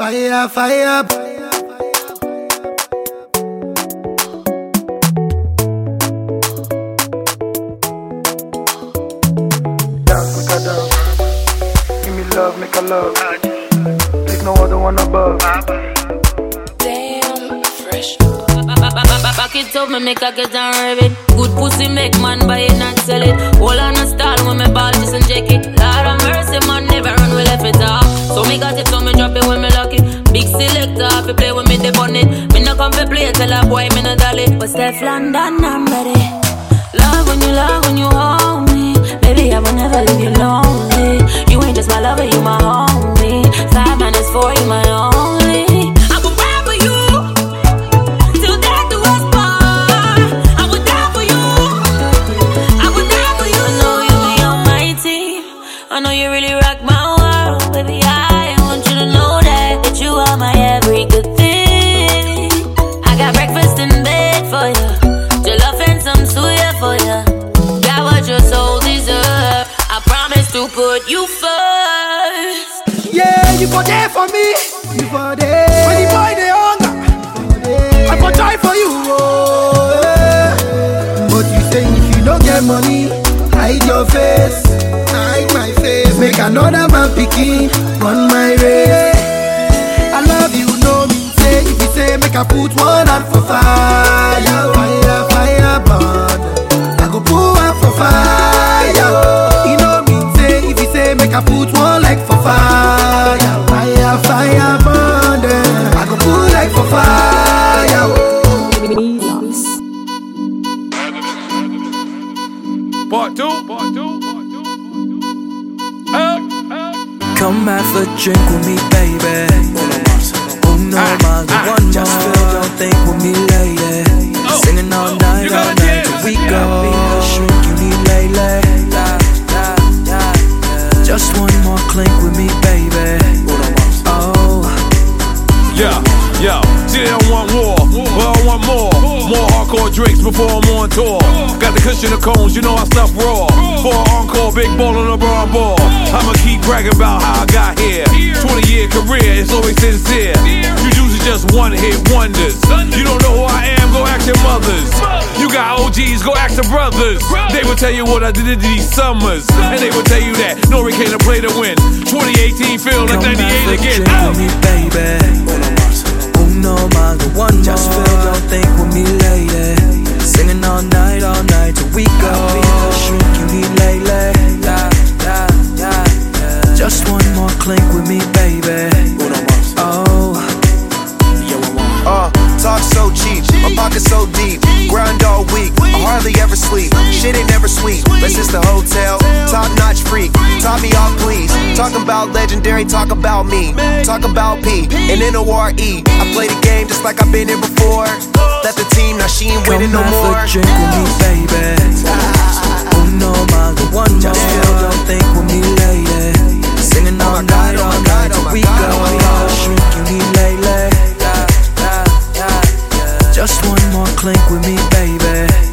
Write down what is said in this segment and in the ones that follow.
Fire, fire. Dance, make a dance. Give me love, make a love. There's no other one above. Damn, fresh. Back it up, me make a get and rev. Good pussy make man buy it and sell it. But London, I'm Come have a drink with me, baby. Uno más de one Just feel, don't think with me, lady. Oh, Singing all oh, night, all night till dance. we go. Shrink you need lady. Just one more clink with me, baby. More. Hardcore drinks before I'm on tour. Got the cushion of cones, you know I stuff raw. For an encore, big ball on a brown ball. I'ma keep bragging about how I got here. 20 year career, it's always sincere. You usually just one hit wonders. You don't know who I am, go ask your mothers. You got OGs, go ask the brothers. They will tell you what I did in these summers. And they will tell you that Nori came to play to win. 2018 feel like 98 a again. Oh. me, baby. De one Just feel, don't think with me, lady. Singing all night, all night till we go. Shrink you need lady. Just one more clink with me, baby. My pocket so deep. Grind all week, I hardly ever sleep. Shit ain't never sweet. Let's just the hotel, top notch freak. Top me off, please. Talking about legendary, talk about me. Talk about P and N O R E. I play the game just like I've been here before. Left the team, now she ain't winning no have more. a drink with me, baby. Oh, Uno más de one more. Don't think Just one more clink with me, baby.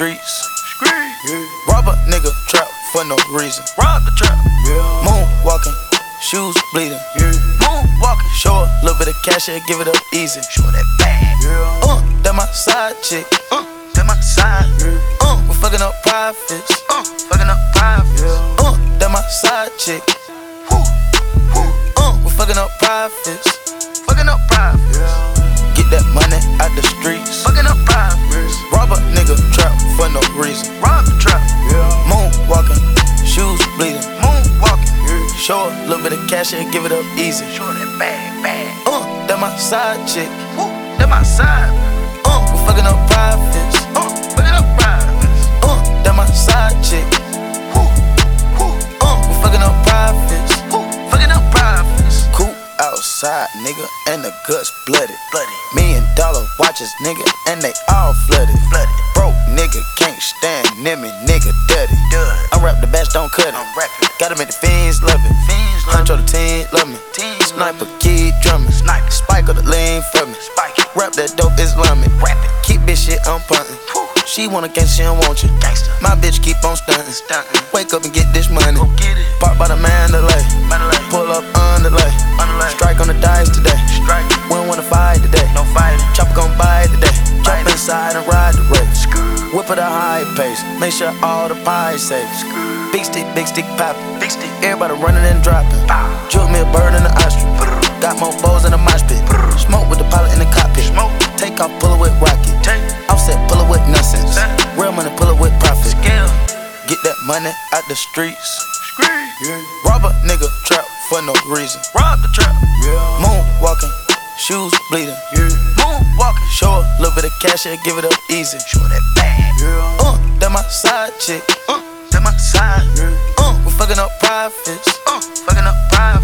Out the streets. Rob a nigga trap for no reason. Rob the trap. Moon walking, shoes bleeding. Yeah. Moon walking, show a little bit of cash and give it up easy. Show that bag. Uh, that my side chick. Give it up easy. Show that bag, bag. Uh, that my side chick. Woo, that my side. Uh, we fucking up profits. Uh, fucking up profits. Uh, that my side chick. Woo, woo. Uh, we fucking up profits. Woo, fucking up profits. Cool outside, nigga, and the guts bloody. Bloody. Million dollar watches, nigga, Rap that dope Islamic. Rap it. Keep this shit on puntin'. She wanna gangsta, she don't want you. Gangsta. My bitch keep on stuntin'. Stuntin'. Wake up and get this money. Go get it. Park by the Mandalay. Mandalay. Pull up underlay. Underlay. Strike on the dice today. Strike. We don't wanna fight today. No fighting. Chopper gon' buy it today. Jump inside and ride the race. Whip at a high pace. Make sure all the pies safe. Big stick, big stick poppin'. Big stick. Everybody running and dropping. Juke me a bird in the ostrich. Got more bows in the mosh pit. Smoke with the pilot in the cockpit. Smoke. Take off, pull it with rocket. Offset, pull it with nonsense. Real money, pull it with profit. Scale. Get that money out the streets. Yeah. Rob a nigga trap for no reason. Rob the trap. Moon walking, shoes bleeding. Moon walking, show a little bit of cash and give it up easy. Show that bag. Uh, that my side chick. Uh, that my side. Uh, we fucking up profits. Uh, fucking up profits.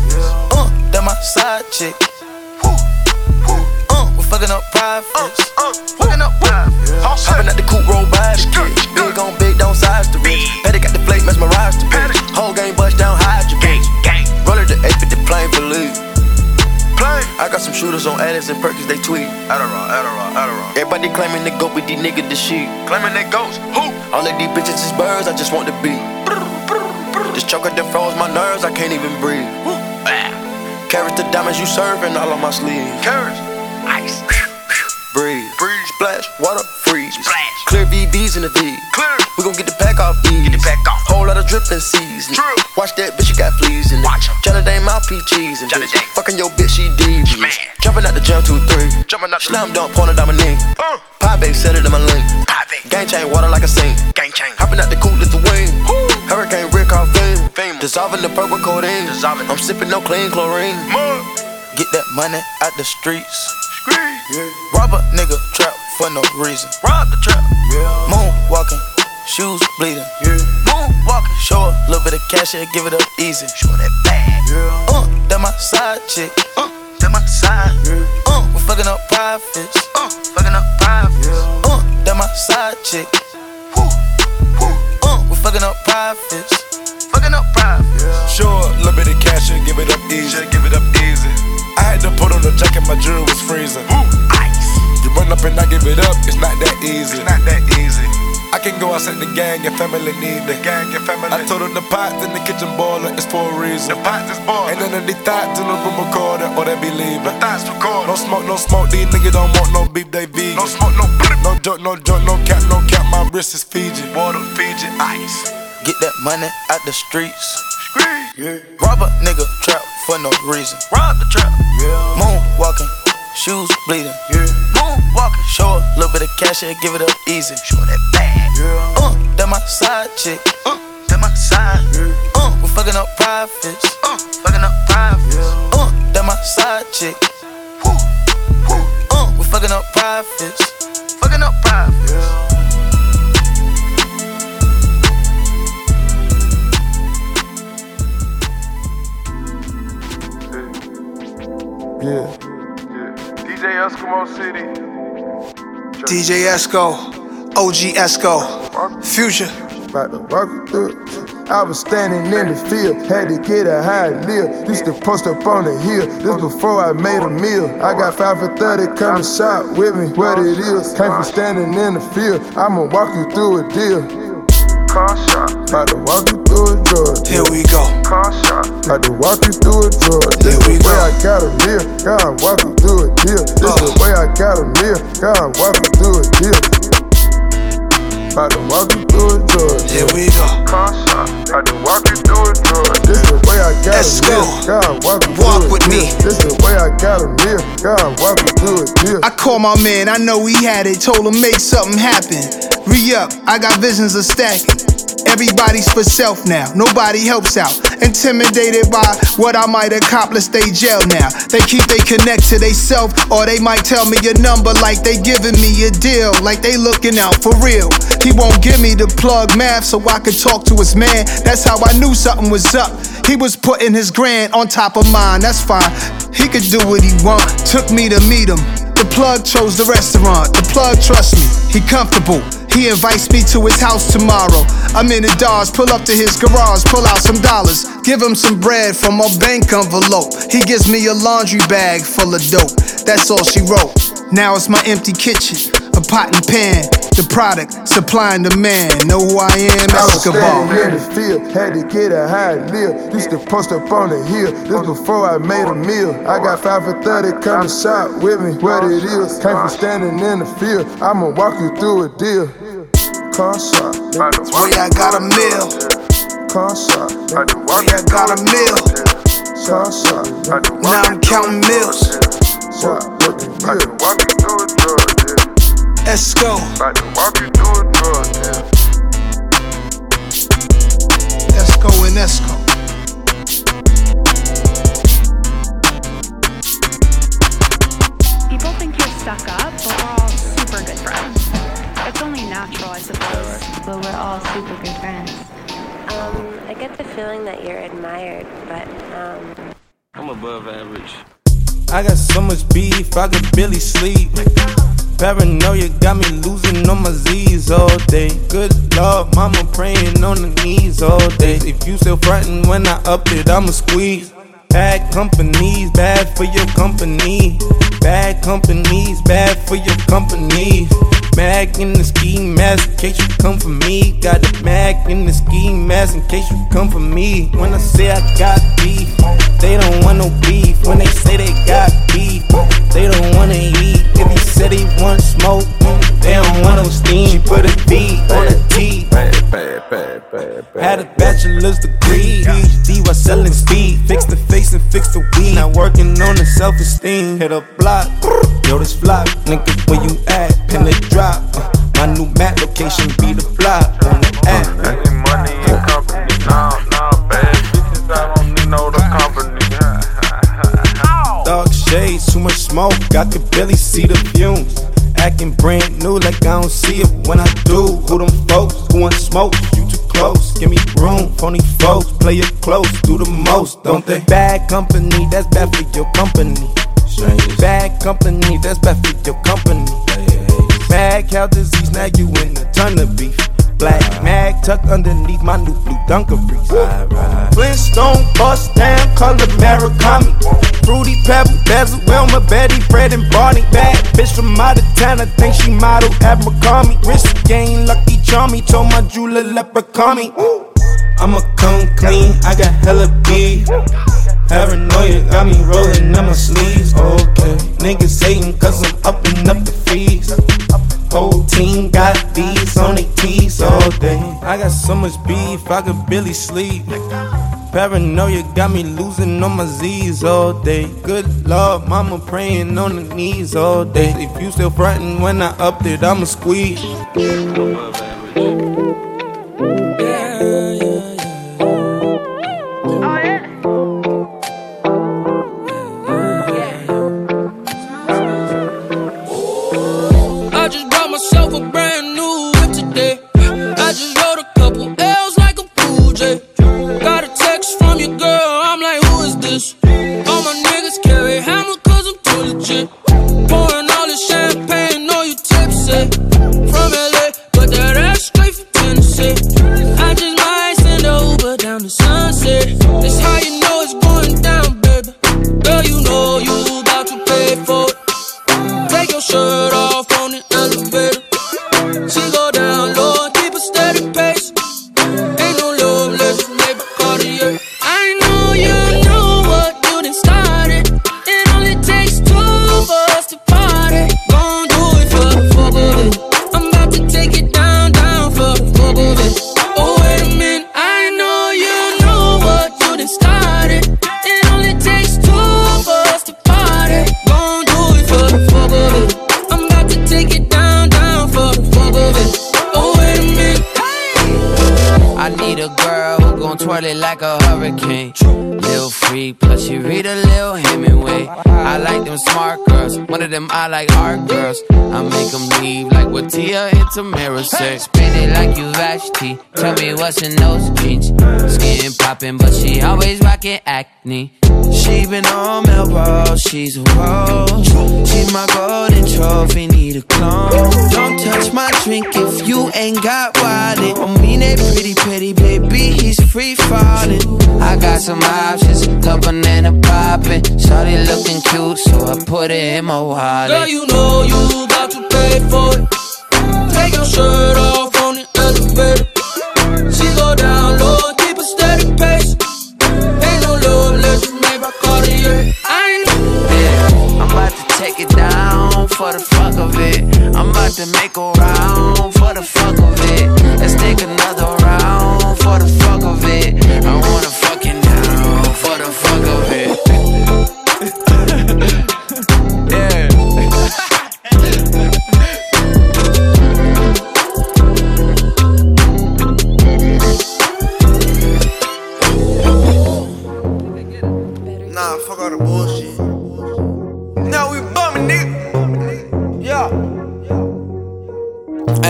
Uh, that my side chick. Uh, we fucking up profits. Uh, fucking up profits. Hopping at the coupe, roll by the kid. Big on big, don't size the rich. Petty got the flake, mesmerize the bitch. Whole game bust down, hide your bitch. Roller the 8 with the plane for leave. I got some shooters on Addis and Perkins, they tweet. Adderall, Adderall, Adderall. Everybody claiming they go with these niggas the shit. Claiming they ghosts. Who? All of these bitches is birds, I just want to be. This choker that froze my nerves, I can't even breathe. Carrots the diamonds you serving all on my sleeve. Carrots. Ice. Breathe. Breathe. Splash. Water. Freeze. Splash. Clear VVs in the V. Clear. We gon' get the pack off these. Get the pack off. Whole lot of dripping season. True. Watch that bitch, you got fleas in it. Watch Johnny Dang, my peaches and bitch. Fucking your bitch, she deep. Jumping out the jump two three. Jumping out. the Slam dunk, point my knee. Uh. Pie bake, set it in my lane. Pie. Gang chain, water like a sink. Dissolving the purple codeine. Dissolving. I'm sipping no clean chlorine. Get that money out the streets. Rob a nigga trap for no reason. Rob the trap. Moon walking, shoes bleeding. Moon walking, show a little bit of cash and give it up easy. Show that bag. Uh, that my side chick. Uh, that my side. Uh, we fucking up profits. Uh, fucking up profits. Uh, that my side chick. Woo, woo. Uh, we fucking up profits. Fucking up profits. Sure, little bit of cash and give it up easy. Give it up easy. I had to put on the jacket, my jewelry was freezing. Ice. You run up and I give it up, it's not that easy. It's not that easy. I can go outside the gang, your family need the gang, your family. I told them the pot's in the kitchen boiler is for a reason. The pot is boiling. And then the thoughts in the room recorder, or they be leaving. The thoughts record. No smoke, no smoke, these niggas don't want no beef, they vegan. No smoke, no blip. No joke, no joke, no cap, no cap, my wrist is Fiji. Water, Fiji, ice. Get that money out the streets. Yeah. Rob a nigga trap for no reason. Rob the trap. Moon walking, shoes bleeding. Moon walking, show a little bit of cash and give it up easy. Show that bag. Yeah. Uh, that my side chick. Uh, that my side. Uh, we fucking up profits. Uh, fucking up profits. Uh, that my side chick. Woo, woo. Uh, we fucking up profits. Fucking up profits. Yeah. DJ Eskimo City. DJ Esco, OG Esco, Future. About to. I was standing in the field, had to get a high live. Used to post up on the hill, this before I made a meal. I got 5 for 30, come and shop with me, what it is. Came from standing in the field, I'ma walk you through a deal. About to walk you through a drug. Here we go. About to walk you through a drug. This Here we the way. I gotta live. God walk you through a deal. This the way I gotta live. God walk you through a deal. About to walk you through a drug. Here we go. About to walk you through a drug. This the way I gotta Let's go. live. God walk you Walk through a with deal. me. This the way I gotta live. God walk you through a deal. I called my man, I know he had it, told him make something happen. Re up, I got visions of stacking. Everybody's for self now, nobody helps out. Intimidated by what I might accomplish, they jail now. They keep they connect to they self, or they might tell me a number like they giving me a deal, like they looking out for real. He won't give me the plug math so I could talk to his man. That's how I knew something was up. He was putting his grand on top of mine, that's fine. He could do what he want. Took me to meet him. The plug chose the restaurant. The plug trust me. He comfortable. He invites me to his house tomorrow. I'm in the Dodge, pull up to his garage, pull out some dollars, give him some bread from a bank envelope. He gives me a laundry bag full of dope. That's all she wrote. Now it's my empty kitchen, a pot and pan. The product, supply and demand. Know who I am, I was standing in the field, had to get a high live. Used to post up on the hill, this before I made a meal. I got 5 for 30, come and shop with me, what it is. Came from standing in the field, I'ma walk you through a deal. Car shop, That's I got a meal. car shop, Where I got a meal. car shop, Now I'm counting meals. shop, looking good. Let's go. Let's go and let's go. People think you're stuck up, but we're all super good friends. It's only natural, I suppose. but we're all super good friends. Um, I get the feeling that you're admired, but um, I'm above average. I got so much beef, I could barely sleep. Paranoia got me losing on my Z's all day. Good Lord, mama praying on the knees all day. If you still frontin' when I up it, I'ma squeeze. Bad companies, bad for your company. Bad companies, bad for your company. Mag in the ski mask in case you come for me. Got a mag in the ski mask in case you come for me. When I say I got beef, they don't want no beef. When they say they got beef, they don't wanna eat. If he said he want smoke, they don't want no steam. She Put a D on a T. Had a bachelor's degree, PhD while selling speed. Fix the face and fix the weed. Now working on the self esteem. Hit a block, yo, this flop. Nigga, where you at? Pin the drop. Uh, my new map location be the block on the app. money in company, nah, nah, bad bitches, I don't need no the company. Dark shades, too much smoke, I could barely see the fumes. Acting brand new like I don't see it when I do. Who them folks who want smoke? You too close, give me room. Phony folks, play it close, do the most, don't they? Bad company, that's bad for your company. Bad company, that's bad for your company. Mad cow disease, now you in a ton of beef. Black mag tucked underneath my new blue dungarees. Flintstone bust down, color Murakami. Fruity Pebble, Basil, Wilma, Betty, Fred, and Barney. Bad bitch from out of town, I think she model at McCarmy. Wrist game, lucky charmy, told my jeweler leprechaun me. I'ma come clean, I got hella beef. Paranoia got me rolling in my sleeves. Okay, niggas hating cause I'm upping up the fees. Whole team got these on their tees all day. I got so much beef, I could barely sleep. Paranoia got me losing on my Z's all day. Good Lord, mama praying on the knees all day. If you still frontin' when I up it, I'ma squeeze. I I'm of them I like hard girls. I make them leave like what Tia and Tamera said. Spin it like you Vashti. Tell me what's in those jeans. Skin popping, but she always rocking acne. She been on Melrose, she's a rose. She my golden trophy, need a clone. Don't touch my drink if you ain't got wallet. I mean that pretty, pretty baby, he's free falling. I got some options, cup banana popping. Shawty looking cute, so I put it in my wallet. Girl, you know you got to pay for it. Take your shirt off on the elevator. Take it down for the fuck of it. I'm about to make a round for the fuck of it. Let's take another round for the fuck of it. I wanna fucking down for the fuck of it.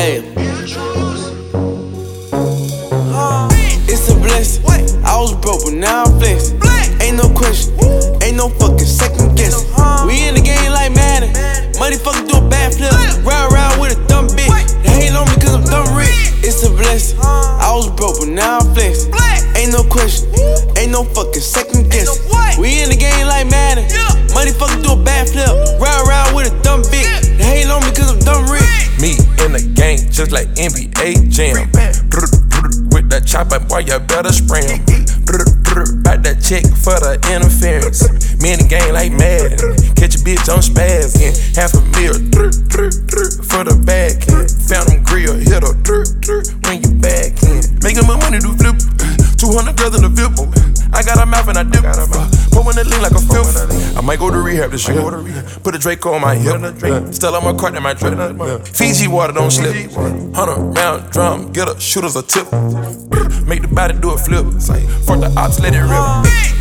Hey. It's a blessing. I was broke, but now I'm flexing. Ain't no question, ain't no fucking second guessing. We in the game like Madden. Money fucking do a bad flip. Ride around with a dumb bitch. They hate on me cause I'm dumb rich. It's a blessing. I was broke, but now I'm flexing. Ain't no question, ain't no fucking second guessing. We in the game like Madden. Money fucking do a just like NBA Jam. With that chopper, boy, you better 'em. Back that check for the interference. Me game like Madden. Catch a bitch on spazzing. Half a meal for the back end. Found them grill, hit her when you back in. Making my money do flip. 200 girls in the VIP. I got a mouth and I dip. Pulling the lean like a filth. I might go to rehab this year. Put a Draco on my hip. Still on my cart in my drip. Fiji water don't slip. Hundred round drum, get a shooters a tip. Make the body do a flip. Fuck the odds, let it rip.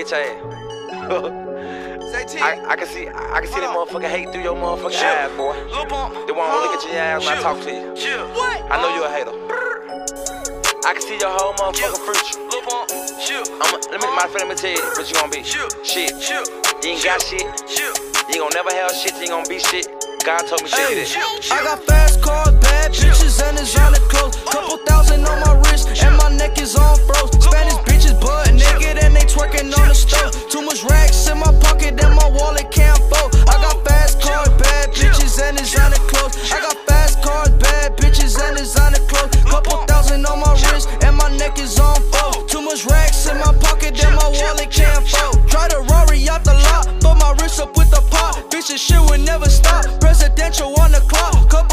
Bitch ass. I, I can see I can see that motherfucker hate through your motherfucking eyes, boy. They won't look at your ass when I talk to you. I know you a hater. I can see your whole motherfucking future. I'm let me my friend, let me tell you what you gonna be. Shit. You ain't got shit. You ain't gonna never have shit. You ain't gonna be shit. God told me shit. Hey, I got fast cars, bad bitches, and designer clothes. Couple thousand on my wrist, and my neck is on froze. Spanish bitches butt naked, and they twerking on the stove. Too much racks in my pocket, and my wallet can't fold. I got fast cars, bad bitches, and designer clothes. I got fast cars, bad bitches, and designer clothes. Couple thousand on my wrist, and my neck is on fold. Too much racks in my pocket, and my wallet can't fold. Try to Rory out the lot, throw my wrist up with the pot. Bitches shit will never stop. Presidential on the clock, couple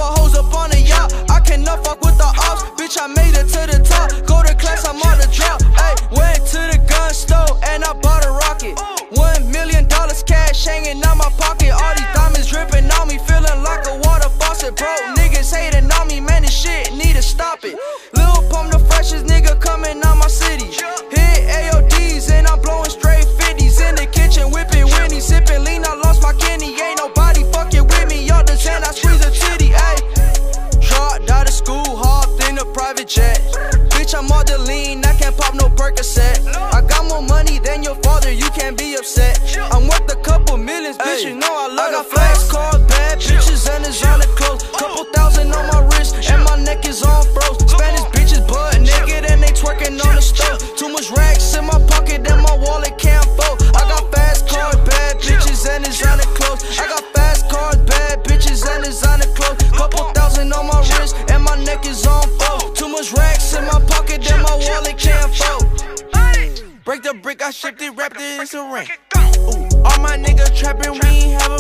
fuck with the ops, bitch. I made it to the top. Go to class, I'm on the drop. Hey, went to the gun store and I bought a rocket. One million dollars cash hanging out my pocket. All these diamonds dripping on me, feeling like a water faucet. Bro, niggas hating on me, man. This shit need to stop it. Lil Pump, the freshest nigga coming out my jet. Bitch, I'm all the lean, I can't pop no Percocet. I got more money than your father, you can't be upset. I'm worth a couple millions, bitch, you know I love I got flex cars, bad bitches, and it's all got it wrapped it in some rain. Ooh, all my niggas trapping, we ain't have a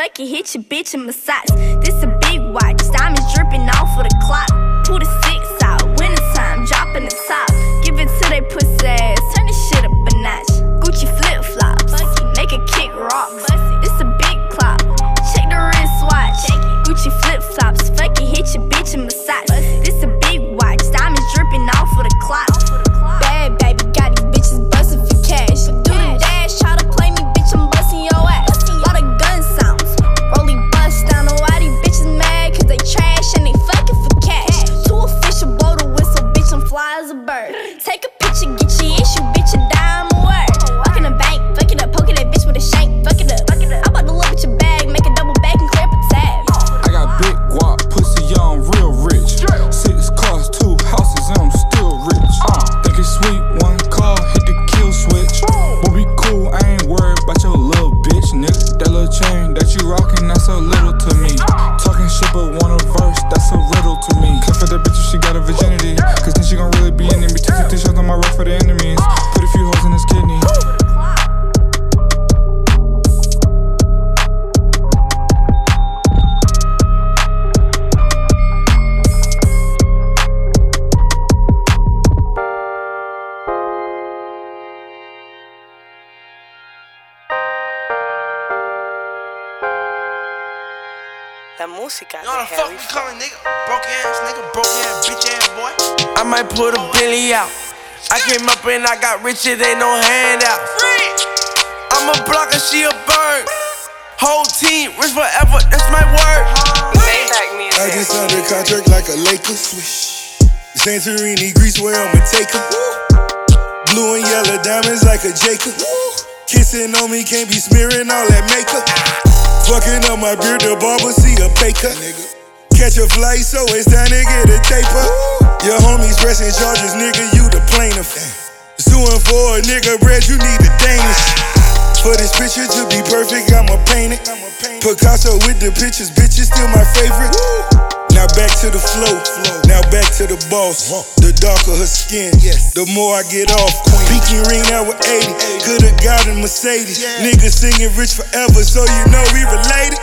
fuck it, hit your bitch in my got rich, it ain't no handout. I'm a blocker, she a bird. Whole team, rich forever, that's my word. I just signed a contract like a Laker. Swish. Santorini, Greece, where I'ma take her. Blue and yellow diamonds like a Jacob. Kissing on me, can't be smearing all that makeup. Fucking up my beard, the barber see a pay cut. Catch a flight, so it's time to get a taper. Your homies pressing charges, nigga, you the plaintiff. Suing for a nigga bread, you need the Danish. For this picture to be perfect, I'ma paint it. Picasso with the pictures, bitch, bitches still my favorite. Now back to the flow, now back to the boss. The darker her skin, the more I get off. Pinky ring now with 80, could've got a Mercedes. Niggas singing rich forever, so you know we related.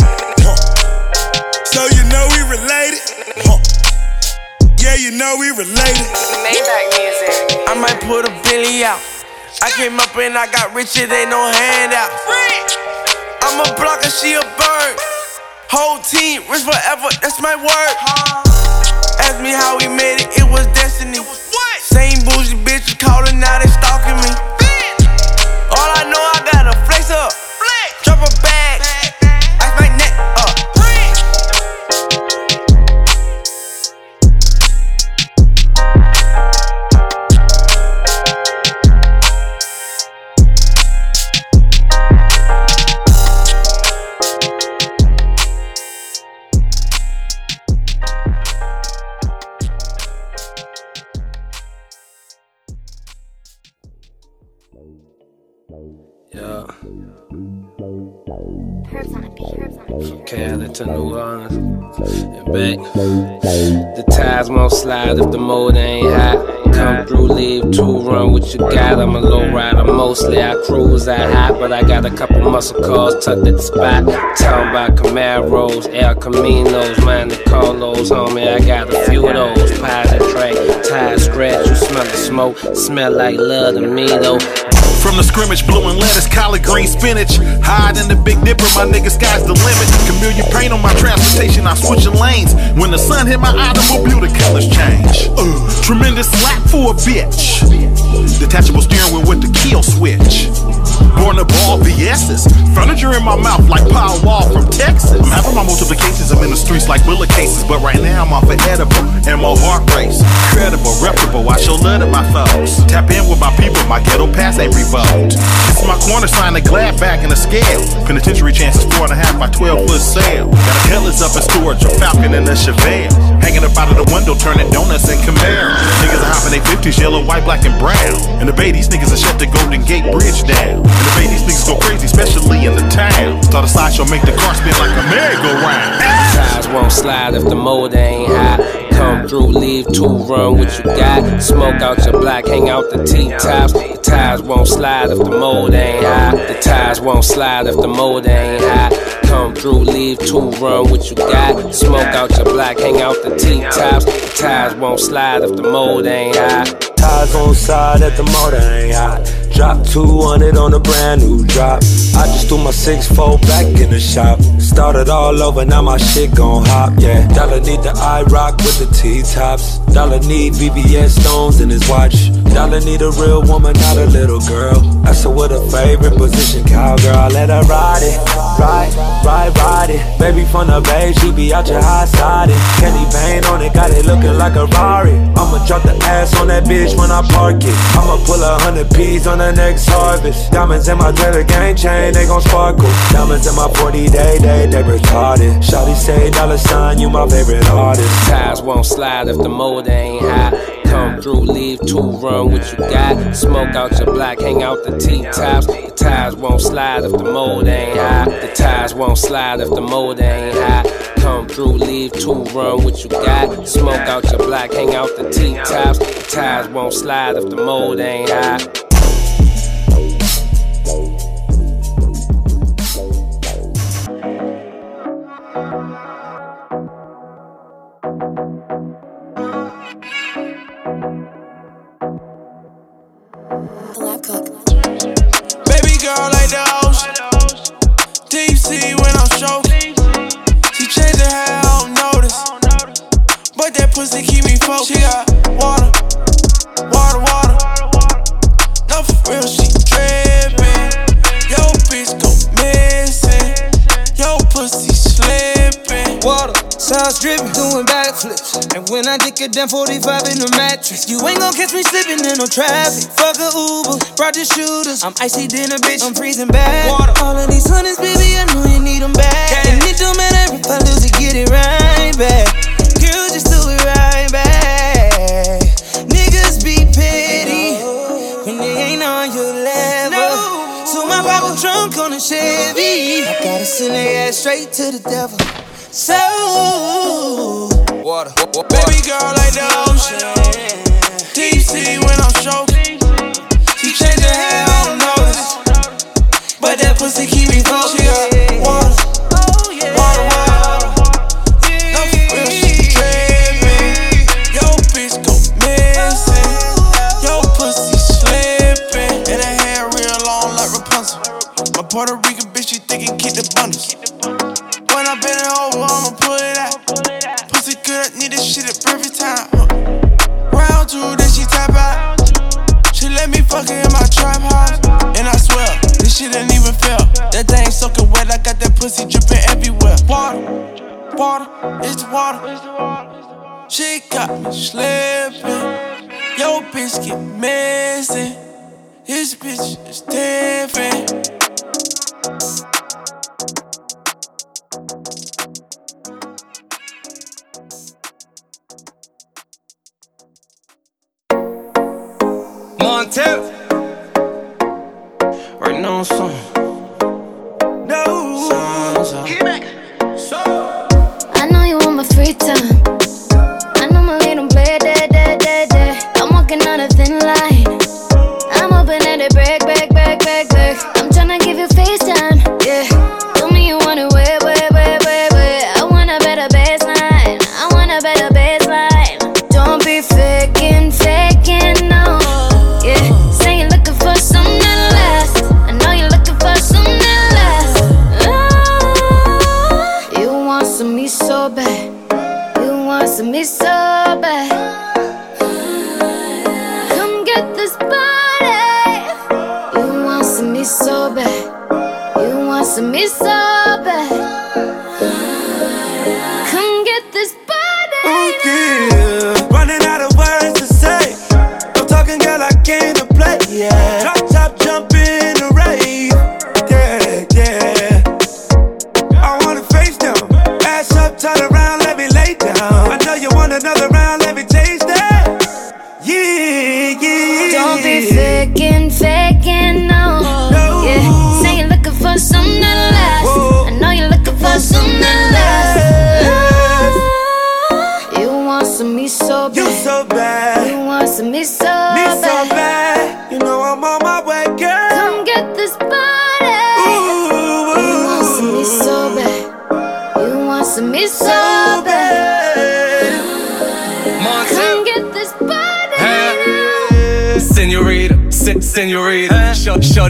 So you know we related. Yeah, you know we related. Maybach music. I might put a Billy out. I came up and I got rich, it ain't no handout. I'm a blocker, she a bird. Whole team, rich forever, that's my word. Ask me how we made it, it was destiny. Same bougie bitches calling, now they stalking me. All I know, I gotta flex up. Drop a bag, Yeah. From Cali to New Orleans and back. The tides won't slide if the motor ain't hot. Come through, leave two, run what you got. I'm a low rider mostly. I cruise, I hot, but I got a couple muscle cars tucked at the spot. Talking about Camaros, El Caminos, Monte Carlos, homie. I got a few of those. Pies and track, tires scratch. You smell the smoke, smell like love to me though. From the scrimmage, blue and lettuce, collard green spinach. Hide in the Big Dipper, my nigga, sky's the limit. Chameleon paint on my transportation, I'm switching lanes. When the sun hit my automobile, the colors change. Uh, tremendous slap for a bitch. Detachable steering wheel with the kill switch. Born to ball BS's. Furniture in my mouth like Paul Wall from Texas. I'm having my multiplications, I'm in the streets like cases. But right now I'm off an edible and my heart race. Credible, reputable, I show love to my foes. Tap in with my people, my ghetto pass ain't revoked. This is my corner sign, a glad back in the scale. Penitentiary chances four and a half by 12 foot sail. Got a Hellas up in storage, a Falcon and a Chevelle. Hanging up out of the window, turning donuts and Camaro. Niggas are hopping they 50s, yellow, white, black, and brown. And the bay, these niggas are shut the Golden Gate Bridge down. And the bay, these niggas go crazy, especially in the town. Start a sideshow, make the car spin like a merry-go-round. Tires won't slide if the motor ain't hot. Come through, leave two, run what you got. Smoke out your black, hang out the T-tops. The tires won't slide if the motor ain't hot. The tires won't slide if the motor ain't hot. Come through, leave two, run what you got. Smoke out your black, hang out the T-tops. The tires won't slide if the motor ain't hot. Tires on side if the motor ain't hot. Drop 200 on a brand new drop. I just threw my 6-4 back in the shop. Started all over, now my shit gon' hop, yeah. Dollar need the I rock with the T-tops. Dollar need BBS stones in his watch. Dollar need a real woman, not a little girl. That's her with a favorite position, cowgirl. Let her ride it, ride, ride, ride it. Baby from the bay, she be out your high side. Candy paint on it, got it looking like a Rari. I'ma drop the ass on that bitch when I park it. I'ma pull a hundred P's on the next harvest. Diamonds in my trailer gang chain, they gon' sparkle. Diamonds in my 40 day, day, they retarded. Shawty say dollar sign, you my favorite artist. Tires won't slide if the motor ain't hot. Come through, leave two, run what you got. Smoke out your black, hang out the T-tops. The tires won't slide if the motor ain't hot. The tires won't slide if the motor ain't hot. Come through, leave two, run what you got. Smoke out your black, hang out the T-tops. The tires won't slide if the motor ain't hot. When I dick it down 45 in the mattress, you ain't gon' catch me slipping in no traffic. Fuck a Uber, brought the shooters. I'm icy dinner, bitch, I'm freezing bad. Water, all of these hundreds, baby, I know you need them back. And it don't matter if I lose it, get it right back. Girl, just do it right back. Niggas be petty when they ain't on your level. So my Bible drunk on a Chevy. I gotta send their ass straight to the devil. So Water. Baby girl like the ocean. Deep sea when I'm stroking. She changed her hair, I don't notice. But that pussy keep me focused. She got me slipping. Yo, bitch get messy. This bitch is different. Montel. Right now, son.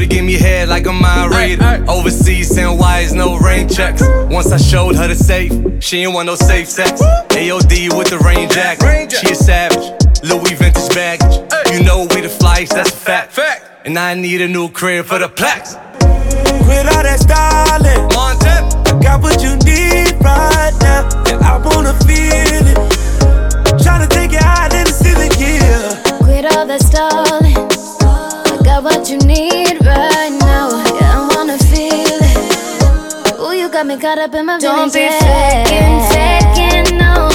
Shorty give me head like a mind reader. Overseas, send wires, no rain checks. Once I showed her the safe, she ain't want no safe sex. AOD with the rain jacket. She a savage. Louis vintage baggage. You know we the flies, that's a fact. And I need a new crib for the plaques. Quit all that stalling. I got what you need right now. And I wanna feel it. Got caught up in my Don't feelings. be yeah. faking, faking, no.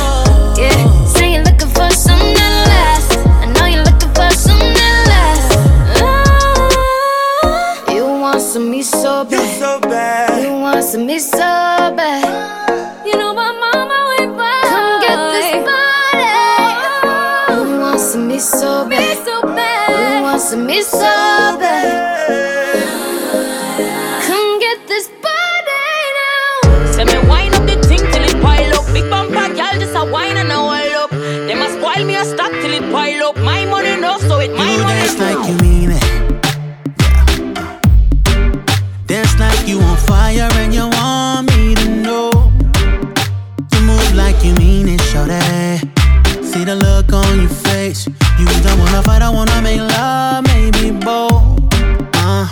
Yeah, say you're looking for something that lasts. I know you're looking for something that lasts. Ah, you want some me so bad. You so bad. You want some me so bad. You know I'm on my way back. Come get this body. You want some me so bad. me so bad. You want some me so bad. Like you mean it. Dance like you on fire and you want me to know. You move like you mean it, shorty. See the look on your face. You don't wanna fight, I wanna make love, maybe bold. Uh,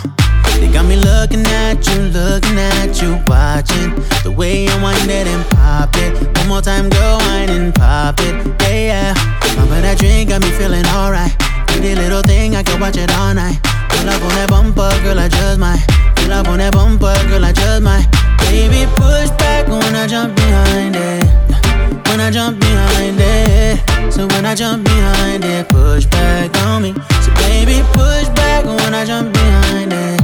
they got me looking at you, looking at you, watching the way you wind it and pop it. One more time, go wine and pop it, yeah, yeah. Remember that drink got me feeling alright. Pretty little thing, watch it all night. Pull up on that bumper, girl, I just might. Pull up on that bumper, girl, I just might. Baby, push back when I jump behind it. When I jump behind it. So when I jump behind it, push back on me. So baby, push back when I jump behind it.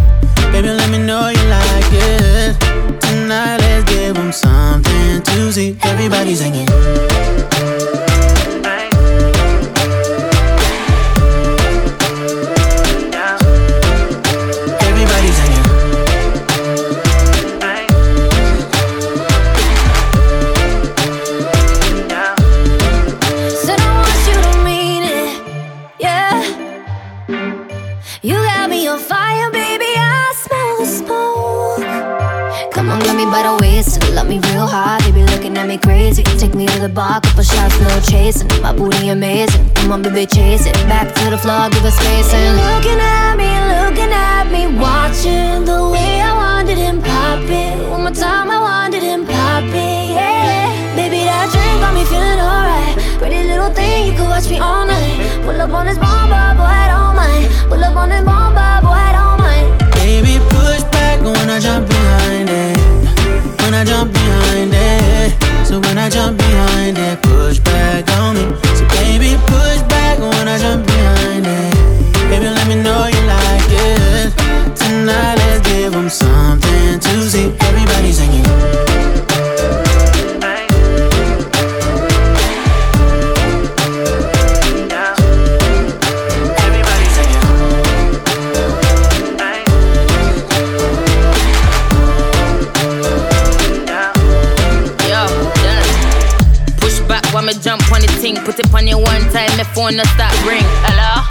Baby, let me know you like it. Tonight, let's give them something to see. Everybody singing. To the bar, couple shots, no chasing. My booty amazing. Come on, baby, chase it. Back to the floor, give us space and looking at me, looking at me, watching the way I wanted So when I jump behind it, push phone no stop ring. Hello?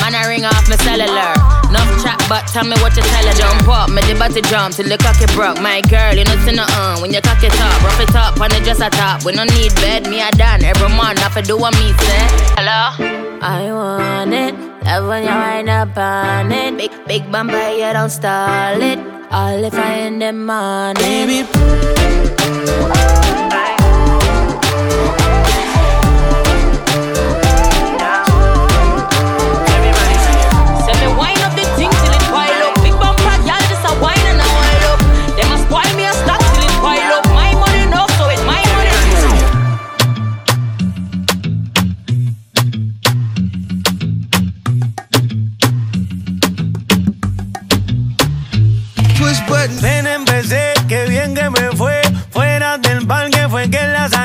Man, I ring off my cellular. No chat, but tell me what you tell her. Jump up, me the body jump till the cocky broke. My girl, you know see nothing uh, when you cocky it up, rough it up on the dress top. We no need bed, me I done every month. I fi do what me say. Hello? I want it. Love when you wind up on it. Big big bumper, you don't stall it. All if I in the morning. Baby, cuerpo. Ven, empecé, que bien que me fue. Fuera del parque fue que la las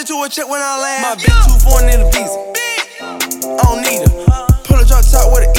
shit to a check when I land. My bitch too foreign in the visa. I don't need her. Pull a drop top with it.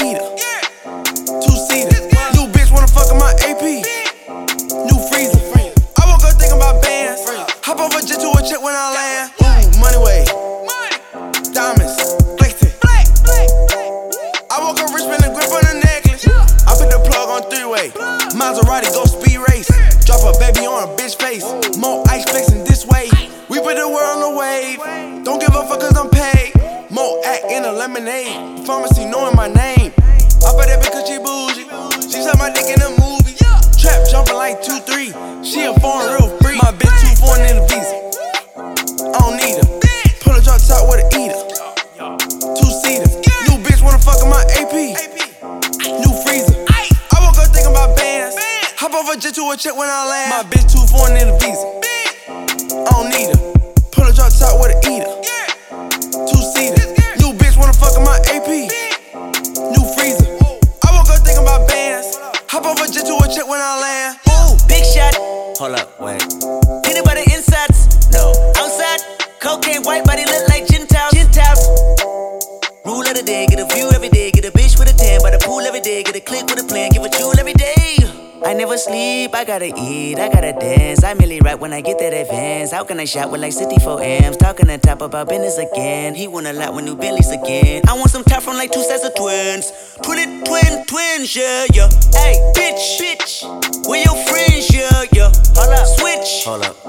I shot with like 64 M's. Talking to top about business again. He won a lot with new Bentleys again. I want some top from like two sets of twins. Twin, twin, twins, yeah, yeah. Hey, bitch, bitch. Where your friends, yeah, yeah. Hold up, switch. Hold up.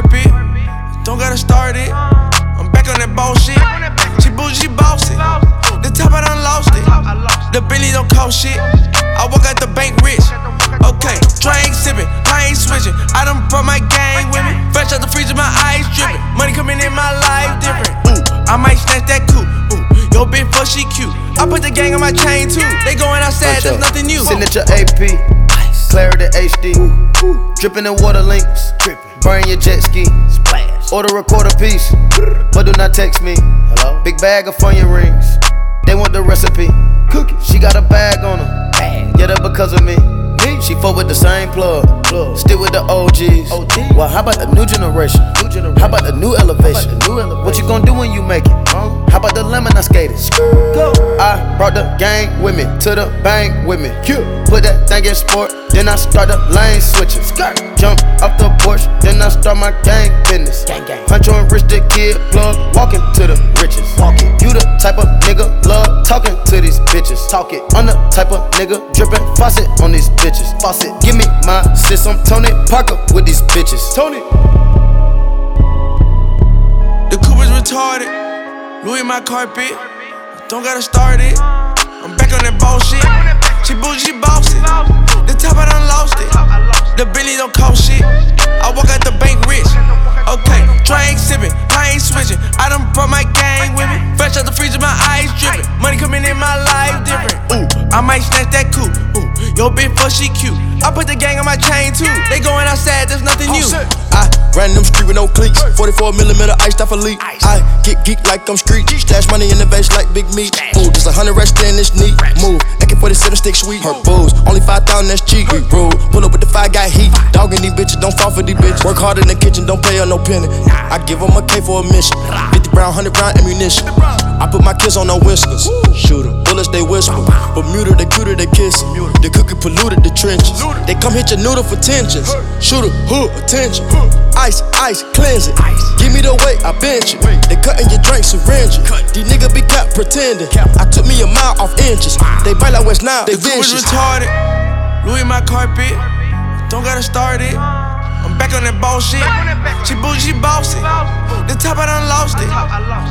Carpet. Don't gotta start it. I'm back on that bullshit. She bougie, she bossy. The top I done lost it. The Bentley don't cost shit. I walk out the bank rich. Okay, drink sipping, I ain't switching. I done brought my gang with me. Fresh out the freezer, my eyes dripping. Money coming in my life different. Ooh, I might snatch that coupe. Ooh, yo bitch fuck she cute. I put the gang on my chain too. They going outside, there's nothing new. Signature AP, clarity HD, dripping in water links, burn your jet ski, Splash. order a quarter piece, but do not text me. Hello. Big bag of Funya rings, they want the recipe. Cookie, she got a bag on her, Bag. get her because of me. Me. She fuck with the same plug, plug. still with the OGs. Well, how about the new generation? New generation. How about the new elevation? The new elevation? What you gonna do when you make it? How about the lemon I skated? I brought the gang with me to the bank with me. Put that thing in sport, then I start the lane switching. Jump off the porch, then I start my gang business. Gang, gang. Punch on rich the kid plug, walking to the riches. Walking. You the type of nigga love talking to these bitches. Talk it. I'm the type of nigga dripping faucet on these bitches. Faucet. Give me my sis, I'm Tony Parker with these bitches. Tony. The coupe is retarded. Louis my carpet. Don't gotta start it. I'm back on that bullshit. She bougie, she bossy. The top I done lost it. The Bentley don't cost shit. I walk out the bank rich. Okay, drink sipping, I ain't switching. I done brought my gang with me. Fresh out the freezer, my eyes dripping. Money coming in my life different. Ooh, I might snatch that coupe. Ooh, yo bitch fuck she cute. I put the gang on my chain too. They going outside, there's nothing new. I ran them street with no cleats. 44 millimeter iced off a leak. I get geek like I'm street. Stash money in the vase like big meat. Ooh, just a hundred rest in this neat. Move, AK-47 stick sweet. Her booze, only 5,000 that's cheap. We rule, pull up with the five got heat. Dogging these bitches, don't fall for these bitches. Work hard in the kitchen, don't pay her no penny. I give them a K for a mission. 50 round, 100 round ammunition. I put my kids on no whiskers. Shoot 'em, bullets they whisper. Bermuda, they cuter, they kiss. The cookie polluted the trenches. They come hit your noodle for tensions. Shooter, hood, attention. Ice, ice, cleanse it. Give me the weight, I bench it. They cutting your drink, syringe it. These niggas be cap pretending. I took me a mile off inches. They bite like West Nile, they The coupe is vicious. retarded. Louis my carpet. Don't gotta start it. I'm back on that bullshit. She bougie, she bossy. The top I done lost it.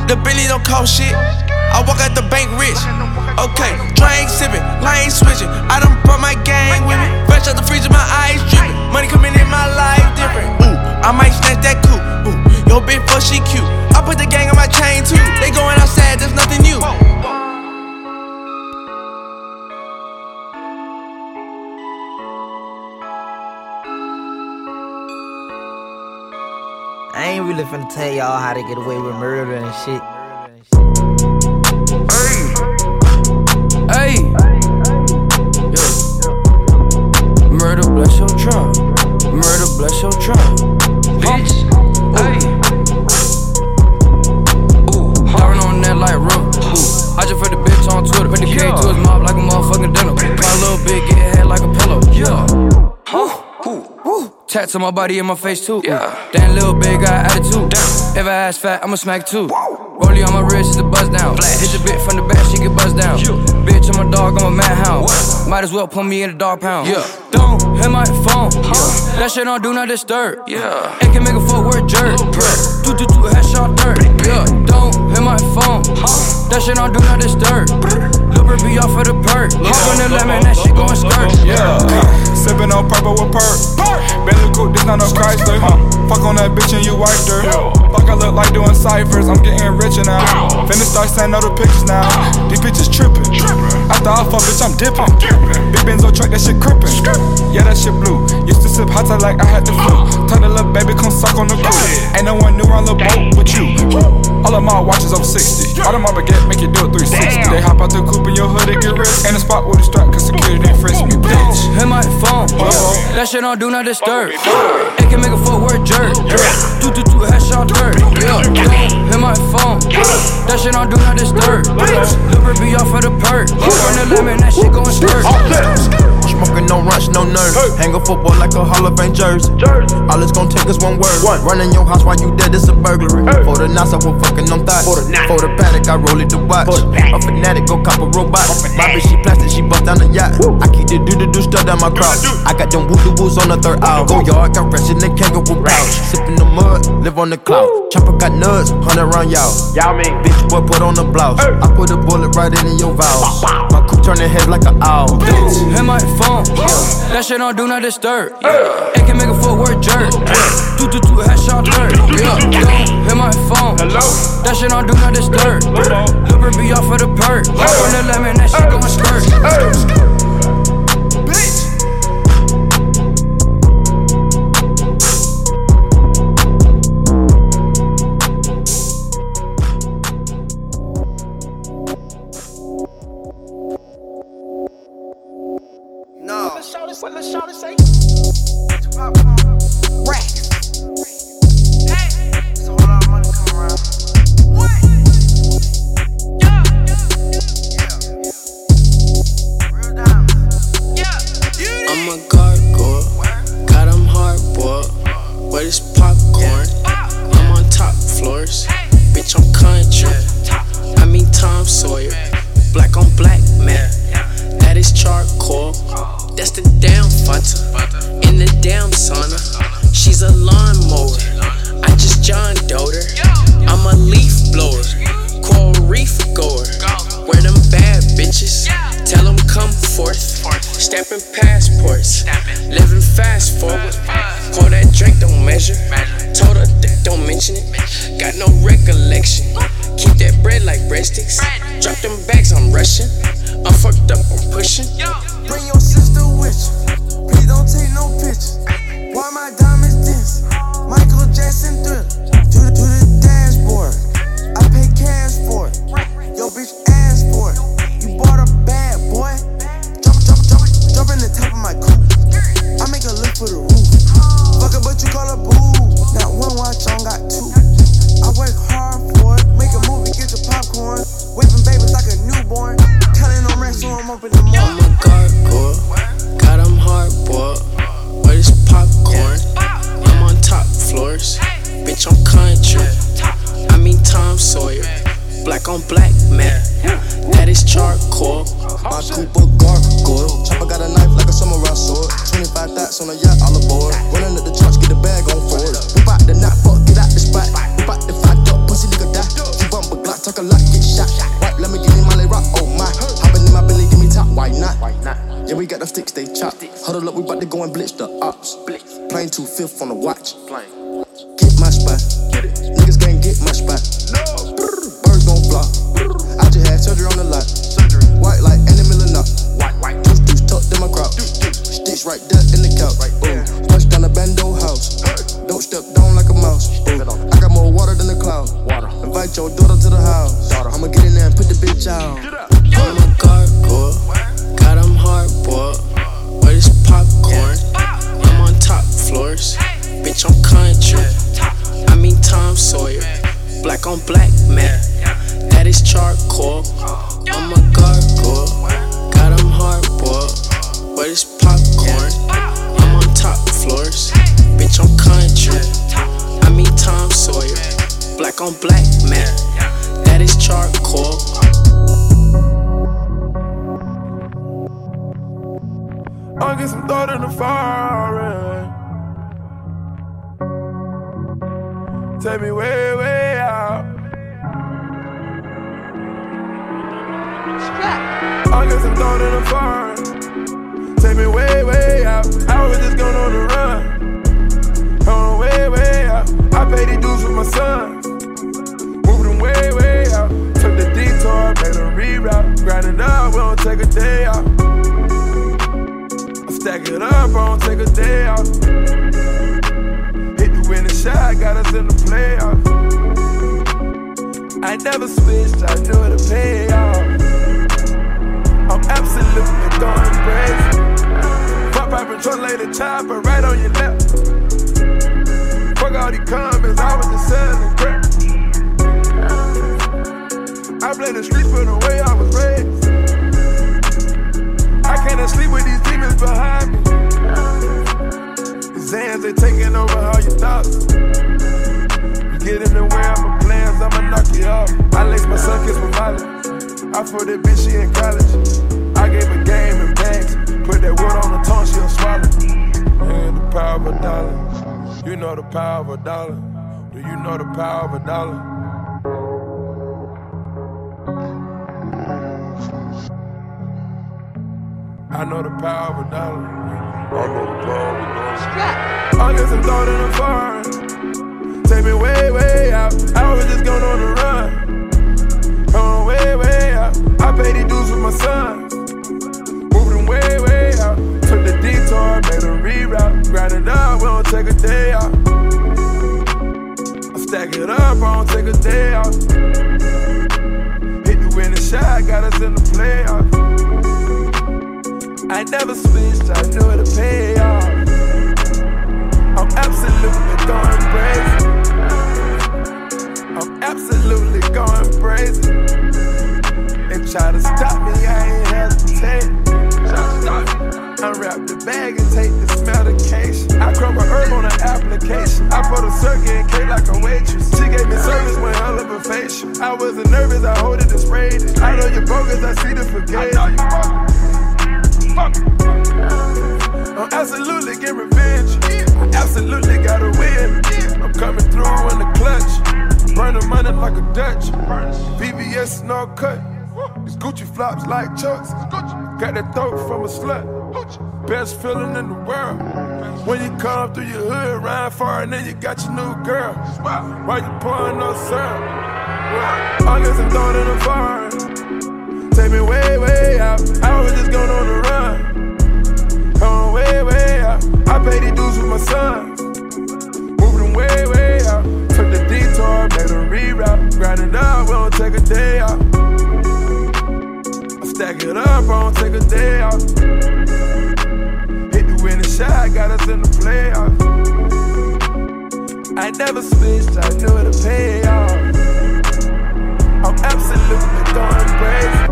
The Bentley don't cost shit. I walk out the bank rich. Okay, drink sipping, I ain't switching. I done brought my gang with me. Fresh out the freezer, my eyes dripping. Money coming in my life different. Ooh, I might snatch that coupe. Ooh, yo bitch fuck she cute. I put the gang on my chain too. They going outside, there's nothing new. I ain't really finna tell y'all how to get away with murder and shit. Hey, hey, yeah. Murder bless your trunk. Murder bless your trunk. Bitch, hey. Ooh, Darn on that like rope. Ooh, I just put the bitch on Twitter. Put the K to his mouth like a motherfucking dinner. My little bitch get head like a pillow. Yeah. Huh. Tats on my body and my face too. Yeah. Damn little big got attitude. If I ass fat, I'ma smack too. Rollie on my wrist is a buzz down. Hit your bitch from the back, she get buzzed down. Bitch, I'm a dog, I'm a madhound. Might as well put me in a dog pound. Yeah. Don't hit my phone. Yeah. That shit don't do not disturb. Yeah. It can make a footwork jerk. Do do do headshot dirt. Yeah, don't hit my phone. Huh? That shit on do not disturb. Lil' be off of the perk. Hop on the lemon, that shit going skirt. Yeah, sippin' on purple with perk. Bentley coupe, this not no Chrysler. Fuck on that bitch and you wiped her. Fuck, I look like doing ciphers. I'm getting richer now. Finna start sending all the pictures now. These bitches trippin'. After I fuck, bitch, I'm dipping. Big Benzo truck, that shit crippin'. Yeah, that shit blue. Used to sip hot like I had the flu. Tell the little baby, come suck on the crew. Ain't no one new on the boat with you. All of my watches over 60. All of my baguette make you do it 360. They hop out the coupe in your hood and get rich. In the spot with a strap, cause security didn't frisk me, bitch. Hit my phone. That shit don't do not disturb. It can make a footwork jerk. Do do do headshot dirt. Yeah, hit my phone. That shit on do not disturb. Liver be off of the perk. Burn the lemon, that shit going skirt. Smoking no rush, no nerve. Hang a football like a Hall of Fame jersey. All it's gonna take is one word. Run in your house while you dead, is a burglary. For the knots, I was fucking on thoughts. For the paddock, I roll it to watch. A fanatic, go cop a robot. My bitch, she plastic, she bust down the yacht. I keep the do do do stuff down my crotch. I got them woo doo woos on the third hour. Go yard, got rest in the kangaroo pouch. Sipping the mud, live on the cloud. Chopper got nuts, hundred round y'all. Y'all mean bitch, boy, put on the blouse. I put a bullet right in your valves. My coupe turning head like an owl. Hit my phone. That shit on do not disturb. It can make a footwork jerk. Do do do headshot dirt. Yeah, up in the morning. Fifth Thrown in a foreign. Take me way, way out. I was just going on the run. On way, way out. I paid these dues with my son. Moved them way, way out. Took the detour, made a reroute. Grinding up, we don't take a day off. I stack it up, I don't take a day off. Hit the winning shot, got us in the playoffs. I never switched, I knew it'd pay off. Absolutely going crazy. Fuck pipe and lay the chopper right on your lap. Fuck all these comments, I was just selling crap. I blame the streets for the way I was raised. I can't sleep with these demons behind me. These hands, they taking over all your thoughts. You get in the way of my plans, I'ma knock you off. I lace my kiss with Molly. I for that bitch, she in college. Gave her game and bags. Put that wood on her tongue, she'll swallow. And the power of a dollar. You know the power of a dollar. Do you know the power of a dollar? I know the power of a dollar. I know the power of a dollar. I guess I'm thrown in a foreign. Take me way, way out. I was just going on the run. On way, way out. I paid these dues with my son. Way, way out. Took the detour, made a reroute. Grinding up, we don't take a day off. I stack it up, I don't take a day off. Hit the winning shot, got us in the playoffs. I never switched, I knew it'd Through your hood, ride far, and then you got your new girl. Why you pouring no syrup? Guess I'm throwing in the foreign. Take me way, way out. I was just going on the run. On way, way out. I paid these dues with my son. Moving way, way out. Took the detour, made a reroute. Grinding up, we don't take a day off. I stack it up, I don't take a day off. Shot, got us in the playoffs. I never switched, I knew it'd pay off. I'm absolutely going crazy.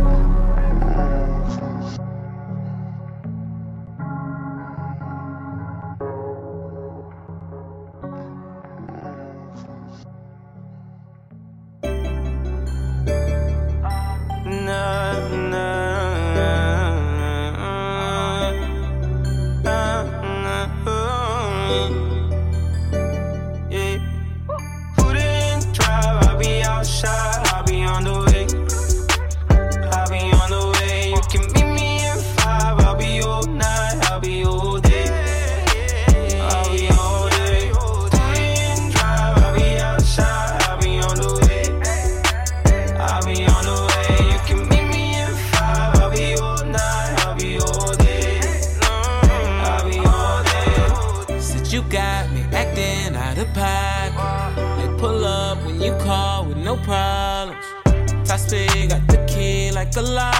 Key like